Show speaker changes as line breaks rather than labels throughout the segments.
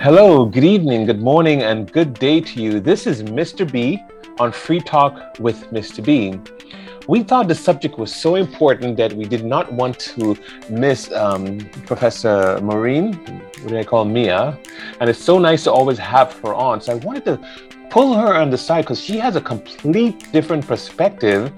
Hello, good evening, good morning, and good day to you. This is Mr. B on Free Talk with Mr. B. We thought the subject was so important that we did not want to miss um, Professor Maureen, what do I call Mia? And it's so nice to always have her on. So I wanted to pull her on the side because she has a complete different perspective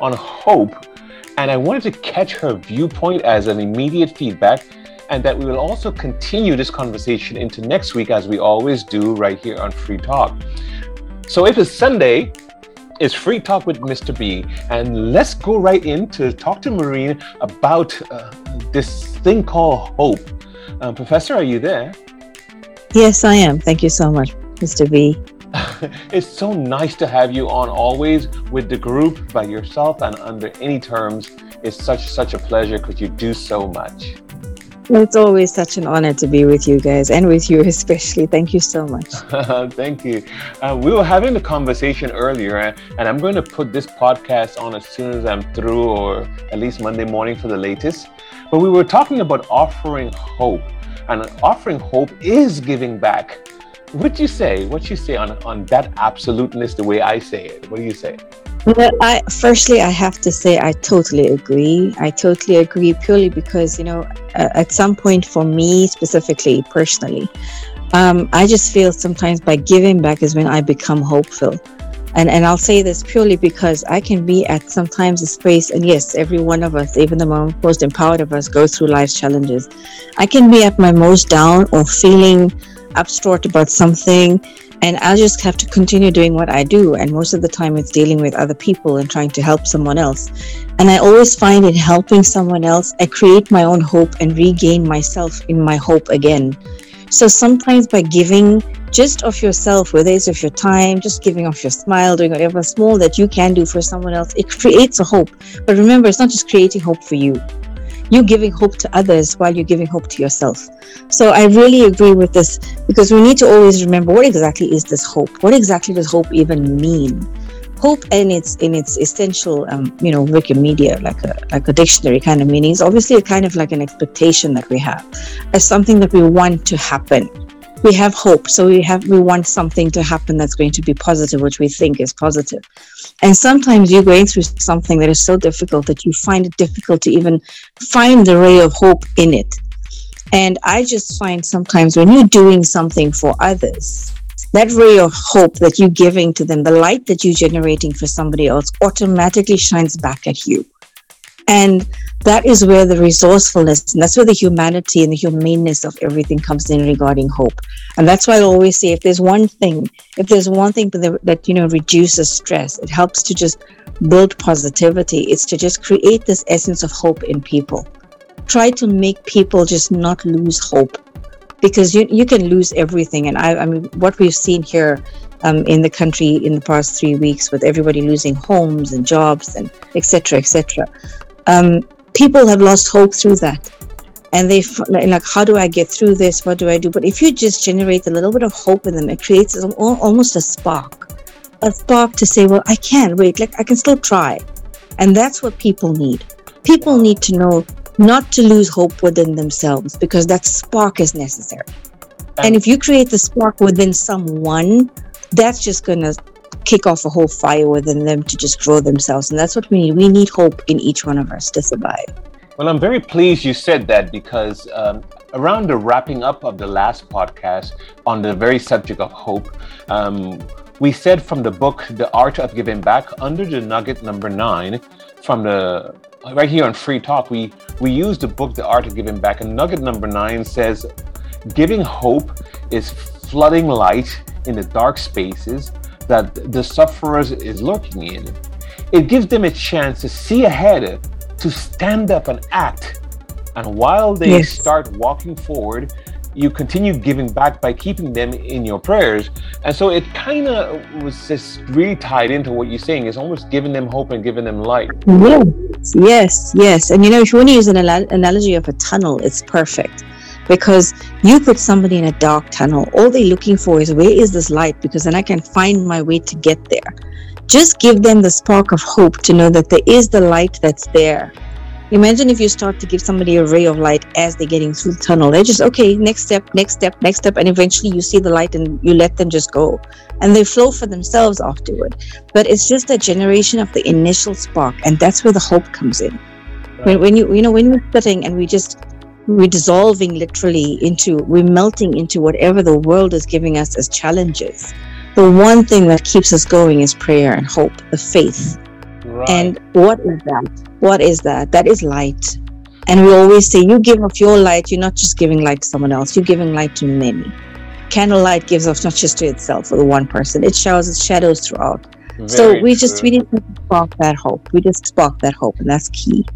on hope. And I wanted to catch her viewpoint as an immediate feedback and that we will also continue this conversation into next week as we always do right here on Free Talk. So if it's Sunday, it's Free Talk with Mr. B, and let's go right in to talk to Maureen about uh, this thing called hope. Um, Professor, are you there?
Yes, I am. Thank you so much, Mr. B.
it's so nice to have you on always with the group by yourself and under any terms. It's such such a pleasure because you do so much.
It's always such an honor to be with you guys and with you especially. Thank you so much.
Thank you. Uh, we were having the conversation earlier, and I'm going to put this podcast on as soon as I'm through, or at least Monday morning for the latest. But we were talking about offering hope, and offering hope is giving back. What do you say? What do you say on on that absoluteness? The way I say it. What do you say?
Well, I firstly I have to say I totally agree. I totally agree purely because you know at some point for me specifically personally, um, I just feel sometimes by giving back is when I become hopeful. And, and I'll say this purely because I can be at sometimes a space, and yes, every one of us, even the most empowered of us, go through life's challenges. I can be at my most down or feeling upstart about something, and I'll just have to continue doing what I do. And most of the time, it's dealing with other people and trying to help someone else. And I always find in helping someone else, I create my own hope and regain myself in my hope again. So sometimes by giving just of yourself, whether it's of your time, just giving of your smile, doing whatever small that you can do for someone else, it creates a hope. But remember, it's not just creating hope for you you're giving hope to others while you're giving hope to yourself. So I really agree with this because we need to always remember what exactly is this hope? What exactly does hope even mean? Hope in its in its essential, um, you know, Wikimedia, like a like a dictionary kind of meaning, is obviously a kind of like an expectation that we have as something that we want to happen we have hope so we have we want something to happen that's going to be positive which we think is positive and sometimes you're going through something that is so difficult that you find it difficult to even find the ray of hope in it. And i just find sometimes when you're doing something for others that ray of hope that you're giving to them the light that you're generating for somebody else automatically shines back at you and that is where the resourcefulness and that's where the humanity and the humaneness of everything comes in regarding hope. And that's why I always say if there's one thing, if there's one thing that, that you know reduces stress, it helps to just build positivity. It's to just create this essence of hope in people. Try to make people just not lose hope because you, you can lose everything. And I, I mean, what we've seen here um, in the country in the past three weeks with everybody losing homes and jobs and etc etc um, people have lost hope through that. And they like how do i get through this? What do i do? But if you just generate a little bit of hope in them it creates almost a spark. A spark to say well i can wait. Like i can still try. And that's what people need. People need to know not to lose hope within themselves because that spark is necessary. And if you create the spark within someone that's just going to kick off a whole fire within them to just grow themselves. And that's what we need. We need hope in each one of us to survive.
Well, I'm very pleased you said that because um, around the wrapping up of the last podcast on the very subject of hope, um, we said from the book The Art of Giving Back under the nugget number nine from the right here on Free Talk, we we use the book The Art of Giving Back, and nugget number nine says, "Giving hope is flooding light in the dark spaces that the sufferers is lurking in. It gives them a chance to see ahead, to stand up and act. And while they yes. start walking forward, you continue giving back by keeping them in your prayers. And so it kind of was just really tied into what you're saying. It's almost giving them hope and giving them light.
Yes, yes, yes. And you know, if you want to use an analogy of a tunnel, it's perfect because you put somebody in a dark tunnel all they're looking for is where is this light because then i can find my way to get there just give them the spark of hope to know that there is the light that's there Imagine if you start to give somebody a ray of light as they're getting through the tunnel. They're just, okay, next step, next step, next step. And eventually you see the light and you let them just go. And they flow for themselves afterward. But it's just a generation of the initial spark. And that's where the hope comes in. When, when you, you know, when we're sitting and we just, we're dissolving literally into, we're melting into whatever the world is giving us as challenges. The one thing that keeps us going is prayer and hope, the faith. Right. And what is that? What is that? That is light. And we always say, you give off your light, you're not just giving light to someone else, you're giving light to many. Candlelight gives off not just to itself or the one person, it showers its shadows throughout. Very so we just we need to spark that hope. We just spark that hope, and that's key.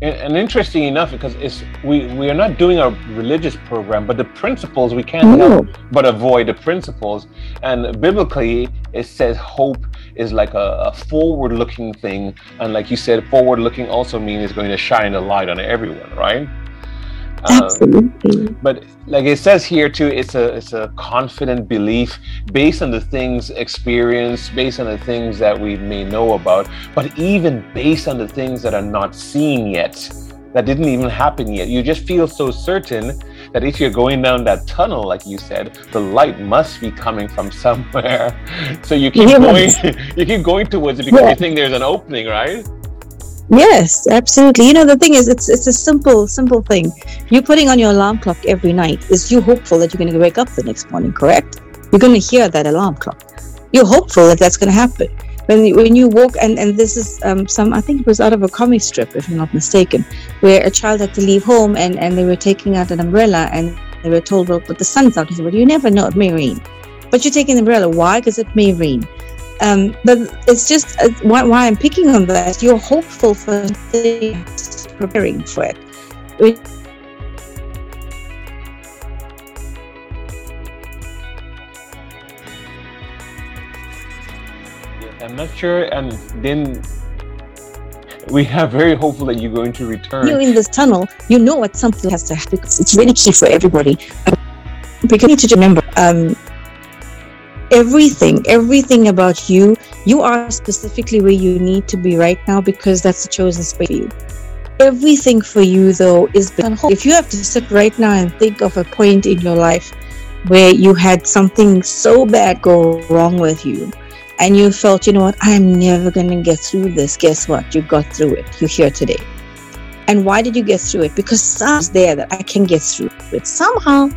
And, and, interesting enough, because it's we we are not doing a religious program, but the principles we can't help but avoid the principles. And biblically, it says hope is like a, a forward-looking thing, and like you said, forward-looking also means it's going to shine a light on everyone, right?
Absolutely.
Uh, but like it says here too, it's a it's a confident belief based on the things experienced, based on the things that we may know about, but even based on the things that are not seen yet, that didn't even happen yet. You just feel so certain that if you're going down that tunnel, like you said, the light must be coming from somewhere. So you keep yes. going, you keep going towards it because yeah. you think there's an opening, right?
Yes, absolutely. You know, the thing is, it's it's a simple, simple thing. You putting on your alarm clock every night is you hopeful that you're going to wake up the next morning, correct? You're going to hear that alarm clock. You're hopeful that that's going to happen. When you, when you walk, and and this is um, some, I think it was out of a comic strip, if I'm not mistaken, where a child had to leave home and and they were taking out an umbrella and they were told, well, but the sun's out. He said, well, you never know, it may rain. But you're taking the umbrella. Why? Because it may rain. Um, but it's just uh, why, why, I'm picking on that. You're hopeful for preparing for it.
I'm not sure, and then we are very hopeful that you're going to return.
You're in this tunnel. You know what something has to happen. It's really key for everybody. Because you need to remember, um, everything, everything about you, you are specifically where you need to be right now because that's the chosen space for you. Everything for you, though, is. If you have to sit right now and think of a point in your life where you had something so bad go wrong with you, and you felt, you know what, I'm never going to get through this. Guess what? You got through it. You're here today. And why did you get through it? Because something's there that I can get through it. Somehow,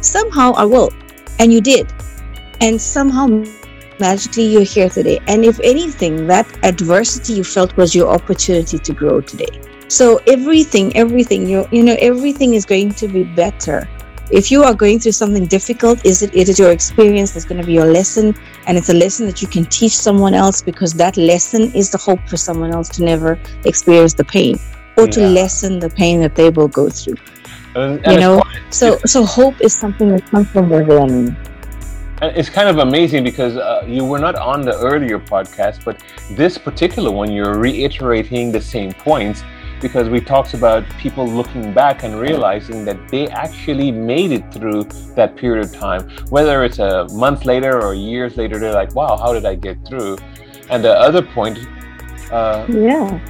somehow I will. And you did and somehow magically you're here today. And if anything, that adversity you felt was your opportunity to grow today. So everything, everything, you you know, everything is going to be better. If you are going through something difficult, is it it is your experience that's going to be your lesson, and it's a lesson that you can teach someone else because that lesson is the hope for someone else to never experience the pain or yeah. to lessen the pain that they will go through. And, and you know, so so hope is something that comes from within
it's kind of amazing because uh, you were not on the earlier podcast, but this particular one, you're reiterating the same points because we talked about people looking back and realizing that they actually made it through that period of time. Whether it's a month later or years later, they're like, wow, how did I get through? And the other point,
uh, yeah,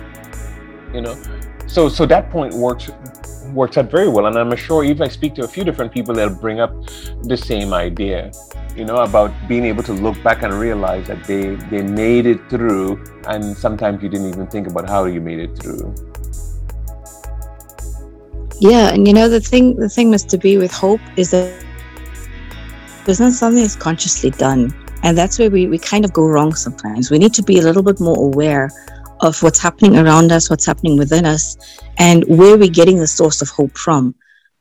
you know, so so that point works works out very well. And I'm sure if I speak to a few different people, they'll bring up the same idea you know, about being able to look back and realize that they they made it through, and sometimes you didn't even think about how you made it through.
Yeah, and you know the thing the thing, must to be with hope is that it's not something that's consciously done, and that's where we we kind of go wrong sometimes. We need to be a little bit more aware of what's happening around us, what's happening within us, and where we're getting the source of hope from.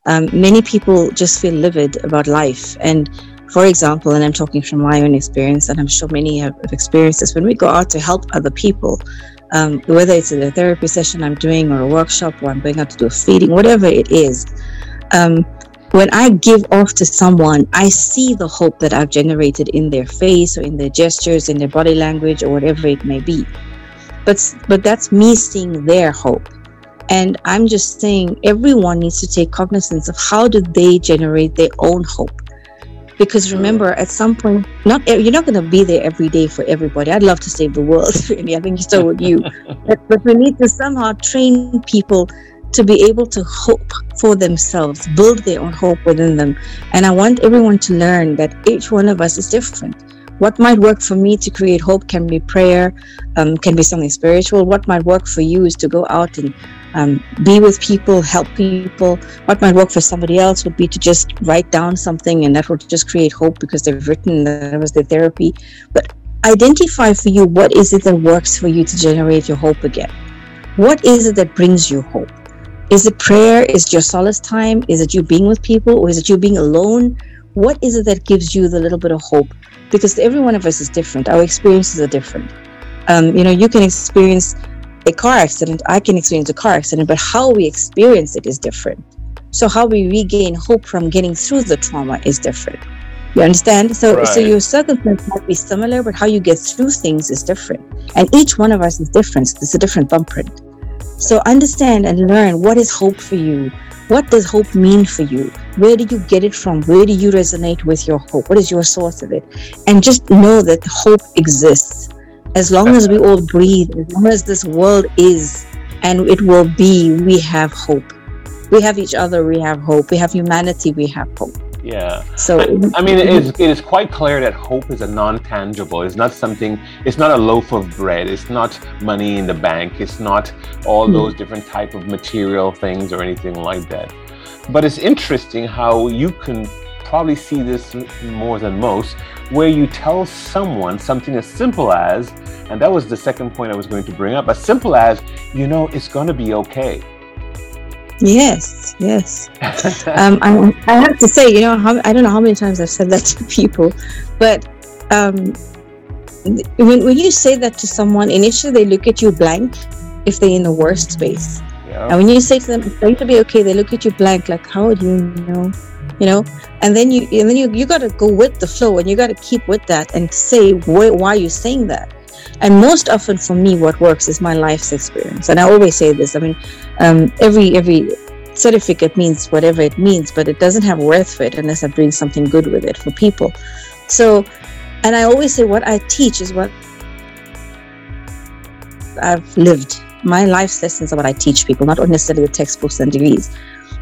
Um, many people just feel livid about life and for example, and I'm talking from my own experience, and I'm sure many have experienced this, when we go out to help other people, um, whether it's a therapy session I'm doing or a workshop or I'm going out to do a feeding, whatever it is, um, when I give off to someone, I see the hope that I've generated in their face or in their gestures, in their body language, or whatever it may be. But but that's me seeing their hope. And I'm just saying everyone needs to take cognizance of how do they generate their own hope because remember at some point not you're not going to be there every day for everybody. I'd love to save the world really. I think so would you. But, but we need to somehow train people to be able to hope for themselves build their own hope within them. And i want everyone to learn that each one of us is different. What might work for me to create hope can be prayer um, can be something spiritual. What might work for you is to go out and um, be with people help people. What might work for somebody else would be to just write down something and that would just create hope because they've written that was their therapy. But identify for you what is it that works for you to generate your hope again? What is it that brings you hope? Is it prayer? Is it your solace time? Is it you being with people? Or is it you being alone? What is it that gives you the little bit of hope? Because every one of us is different. Our experiences are different. Um, you know, you can experience a car accident, I can experience a car accident, but how we experience it is different. So how we regain hope from getting through the trauma is different. You understand? So right. so your circumstance might be similar, but how you get through things is different. And each one of us is different. It's a different thumbprint. So understand and learn what is hope for you. What does hope mean for you? Where do you get it from? Where do you resonate with your hope? What is your source of it? And just know that hope exists. As long as we all breathe, as long as this world is and it will be, we have hope. We have each other, we have hope. We have humanity, we have hope.
Yeah. So I, I, mean, it is, it is quite clear that hope is a non-tangible. It's not something. It's not a loaf of bread. It's not money in the bank. It's not all hmm. those different type of material things or anything like that. But it's interesting how you can probably see this more than most, where you tell someone something as simple as, and that was the second point I was going to bring up, as simple as, you know, it's going to be okay
Yes, yes. um, I, I have to say, you know, how, I don't know how many times I've said that to people, but um, when, when you say that to someone, initially they look at you blank if they're in the worst space. Yeah. And when you say to them, it's going to be okay, they look at you blank, like, how do you know? You know, and then you and then you you got to go with the flow, and you got to keep with that and say why, why you're saying that. And most often for me, what works is my life's experience. And I always say this. I mean, um, every every certificate means whatever it means, but it doesn't have worth for it unless I'm something good with it for people. So, and I always say what I teach is what I've lived. My life's lessons are what I teach people, not necessarily the textbooks and degrees.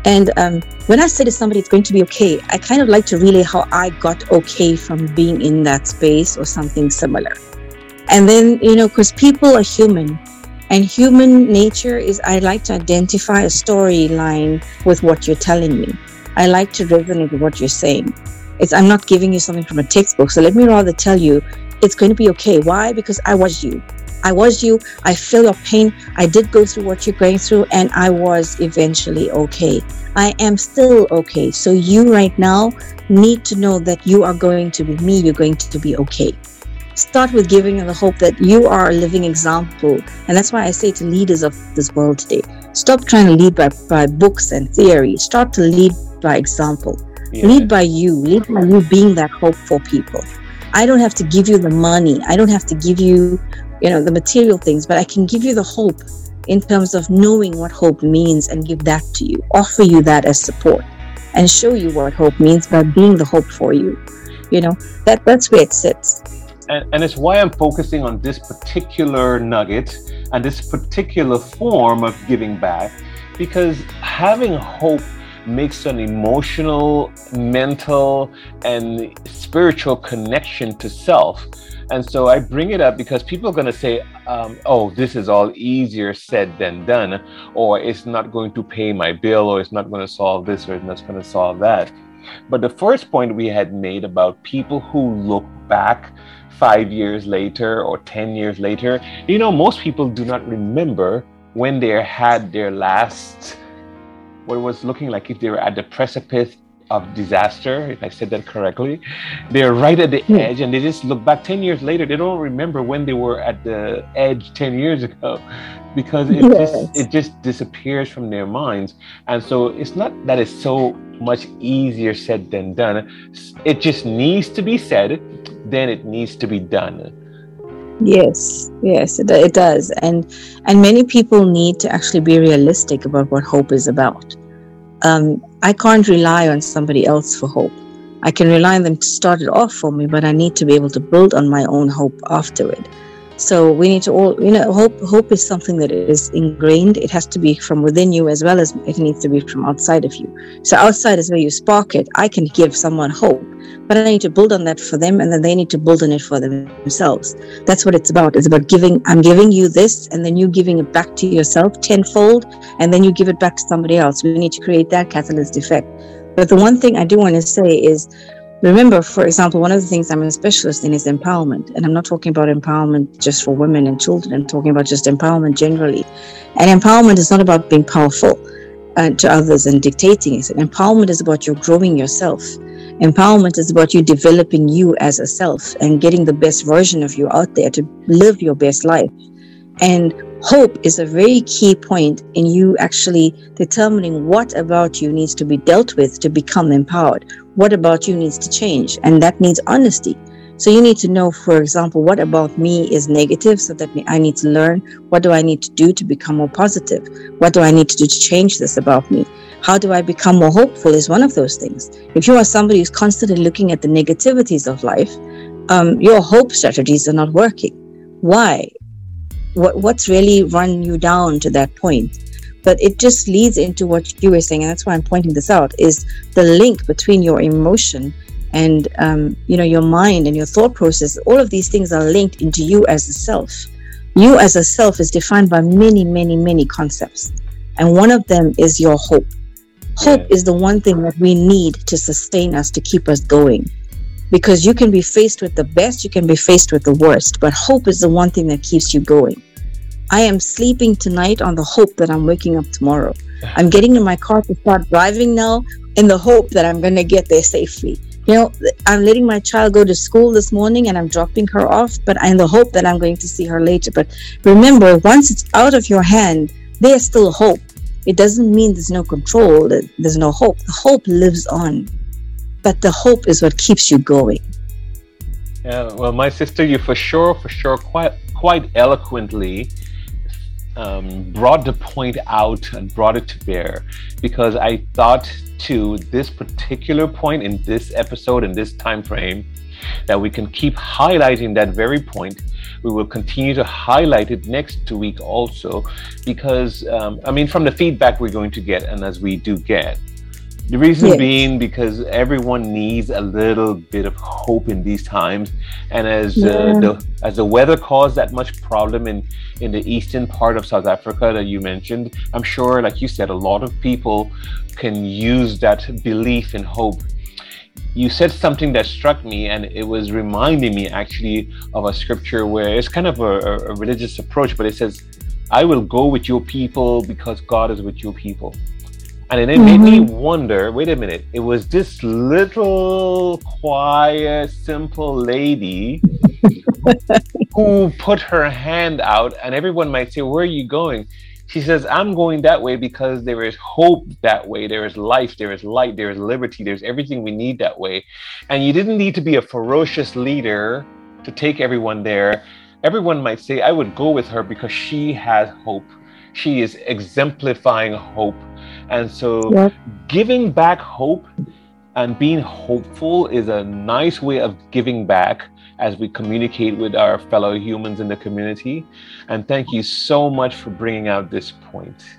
And um, when I say to somebody it's going to be okay, I kind of like to relay how I got okay from being in that space or something similar. And then, you know, because people are human and human nature is I like to identify a storyline with what you're telling me. I like to resonate with what you're saying. It's I'm not giving you something from a textbook. So let me rather tell you it's going to be okay. Why? Because I was you. I was you. I feel your pain. I did go through what you're going through, and I was eventually okay. I am still okay. So you right now need to know that you are going to be me. You're going to be okay start with giving them the hope that you are a living example. And that's why I say to leaders of this world today stop trying to lead by, by books and theory, start to lead by example. Yeah. Lead by you, lead by you being that hope for people. I don't have to give you the money, I don't have to give you, you know, the material things, but I can give you the hope in terms of knowing what hope means and give that to you, offer you that as support and show you what hope means by being the hope for you. You know, that that's where it sits
and, and it's why I'm focusing on this particular nugget and this particular form of giving back, because having hope makes an emotional, mental, and spiritual connection to self. And so I bring it up because people are going to say, um, oh, this is all easier said than done, or it's not going to pay my bill, or it's not going to solve this, or it's not going to solve that. But the first point we had made about people who look back five years later or 10 years later, you know, most people do not remember when they had their last, what it was looking like if they were at the precipice of disaster, if I said that correctly. They're right at the hmm. edge and they just look back 10 years later. They don't remember when they were at the edge 10 years ago because it yes. just it just disappears from their minds. And so it's not that it's so much easier said than done. It just needs to be said then it needs to be done
yes yes it, it does. And and many people need to actually be realistic about what hope is about. Um, i can't rely on somebody else for hope. I can rely on them to start it off for me, but I need to be able to build on my own hope afterward. So we need to all, you know, hope. Hope is something that is ingrained. It has to be from within you as well as it needs to be from outside of you. So outside is where you spark it. I can give someone hope, but I need to build on that for them, and then they need to build on it for themselves. That's what it's about. It's about giving. I'm giving you this, and then you giving it back to yourself tenfold, and then you give it back to somebody else. We need to create that catalyst effect. But the one thing I do want to say is remember, for example, one of the things I'm a specialist in is empowerment. And I'm not talking about empowerment just for women and children, I'm talking about just empowerment generally. And empowerment is not about being powerful uh, to others and dictating it. Empowerment is about you growing yourself. Empowerment is about you developing you as a self and getting the best version of you out there to live your best life. And hope is a very key point in you actually determining what about you needs to be dealt with to become empowered. What about you needs to change? And that needs honesty. So you need to know, for example, what about me is negative so that I need to learn what do I need to do to become more positive? What do I need to do to change this about me? How do I become more hopeful is one of those things. If you are somebody who's constantly looking at the negativities of life, um, your hope strategies are not working. Why? What, what's really run you down to that point. But it just leads into what you were saying and that's why i'm pointing this out is the link between your emotion and um, you know your mind and your thought process. All of these things are linked into you as a self. You as a self is defined by many many many concepts and one of them is your hope. Hope yeah. is the one thing that we need to sustain us to keep us going because you can be faced with the best, you can be faced with the worst, but hope is the one thing that keeps you going. I am sleeping tonight on the hope that I'm waking up tomorrow. I'm getting in my car to start driving now in the hope that I'm going to get there safely. You know, I'm letting my child go to school this morning and I'm dropping her off, but in the hope that I'm going to see her later. But remember, once it's out of your hand, there's still hope. It doesn't mean there's no control, there's no hope. The hope lives on but the hope is what keeps you going.
Yeah, well, my sister, you for sure, for sure, quite quite eloquently um, brought the point out and brought it to bear because I thought to this particular point in this episode in this time frame that we can keep highlighting that very point. We will continue to highlight it next week also because um, I mean from the feedback we're going to get and as we do get the reason yes. being because everyone needs a little bit of hope in these times, and as uh, yeah. uh, the as the weather caused that much problem in in the eastern part of South Africa that you mentioned, I'm sure, like you said, a lot of people can use that belief and hope. You said something that struck me, and it was reminding me actually of a scripture where it's kind of a, a religious approach, but it says, "I will go with your people because God is with your people." And it mm-hmm. made me mm-hmm. wonder wait a minute, it was this little, quiet, simple lady who put her hand out, and everyone might say, Where are you going? She says, I'm going that way because there is hope that way. There is life, there is light, there is liberty, there's everything we need that way. And you didn't need to be a ferocious leader to take everyone there. Everyone might say, I would go with her because she has hope. She is exemplifying hope and so yep. giving back hope and being hopeful is a nice way of giving back as we communicate with our fellow humans in the community. And thank you so much for bringing out this point.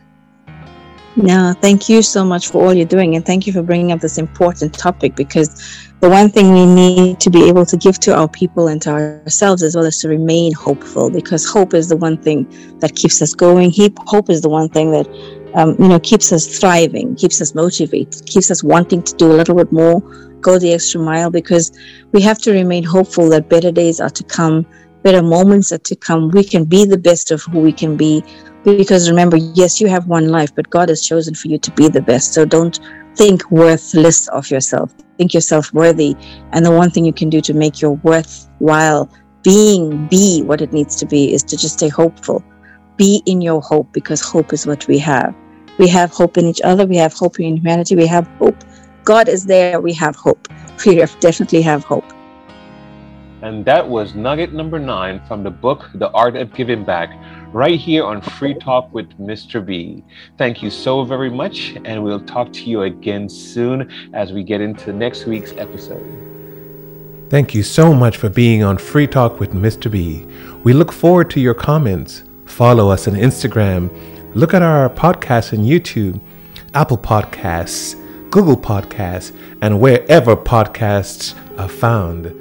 No, thank you so much for all you're doing. And thank you for bringing up this important topic because the one thing we need to be able to give to our people and to ourselves as well is to remain hopeful because hope is the one thing that keeps us going. Hope is the one thing that um, you know, keeps us thriving, keeps us motivated, keeps us wanting to do a little bit more, go the extra mile, because we have to remain hopeful that better days are to come, better moments are to come. We can be the best of who we can be. Because remember, yes, you have one life, but God has chosen for you to be the best. So don't think worthless of yourself. Think yourself worthy. And the one thing you can do to make your worthwhile being be what it needs to be is to just stay hopeful. Be in your hope because hope is what we have. We have hope in each other. We have hope in humanity. We have hope. God is there. We have hope. We definitely have hope.
And that was nugget number nine from the book, The Art of Giving Back, right here on Free Talk with Mr. B. Thank you so very much, and we'll talk to you again soon as we get into next week's episode.
Thank you so much for being on Free Talk with Mr. B. We look forward to your comments. Follow us on Instagram. Look at our podcast on YouTube, Apple Podcasts, Google Podcasts, and wherever podcasts are found.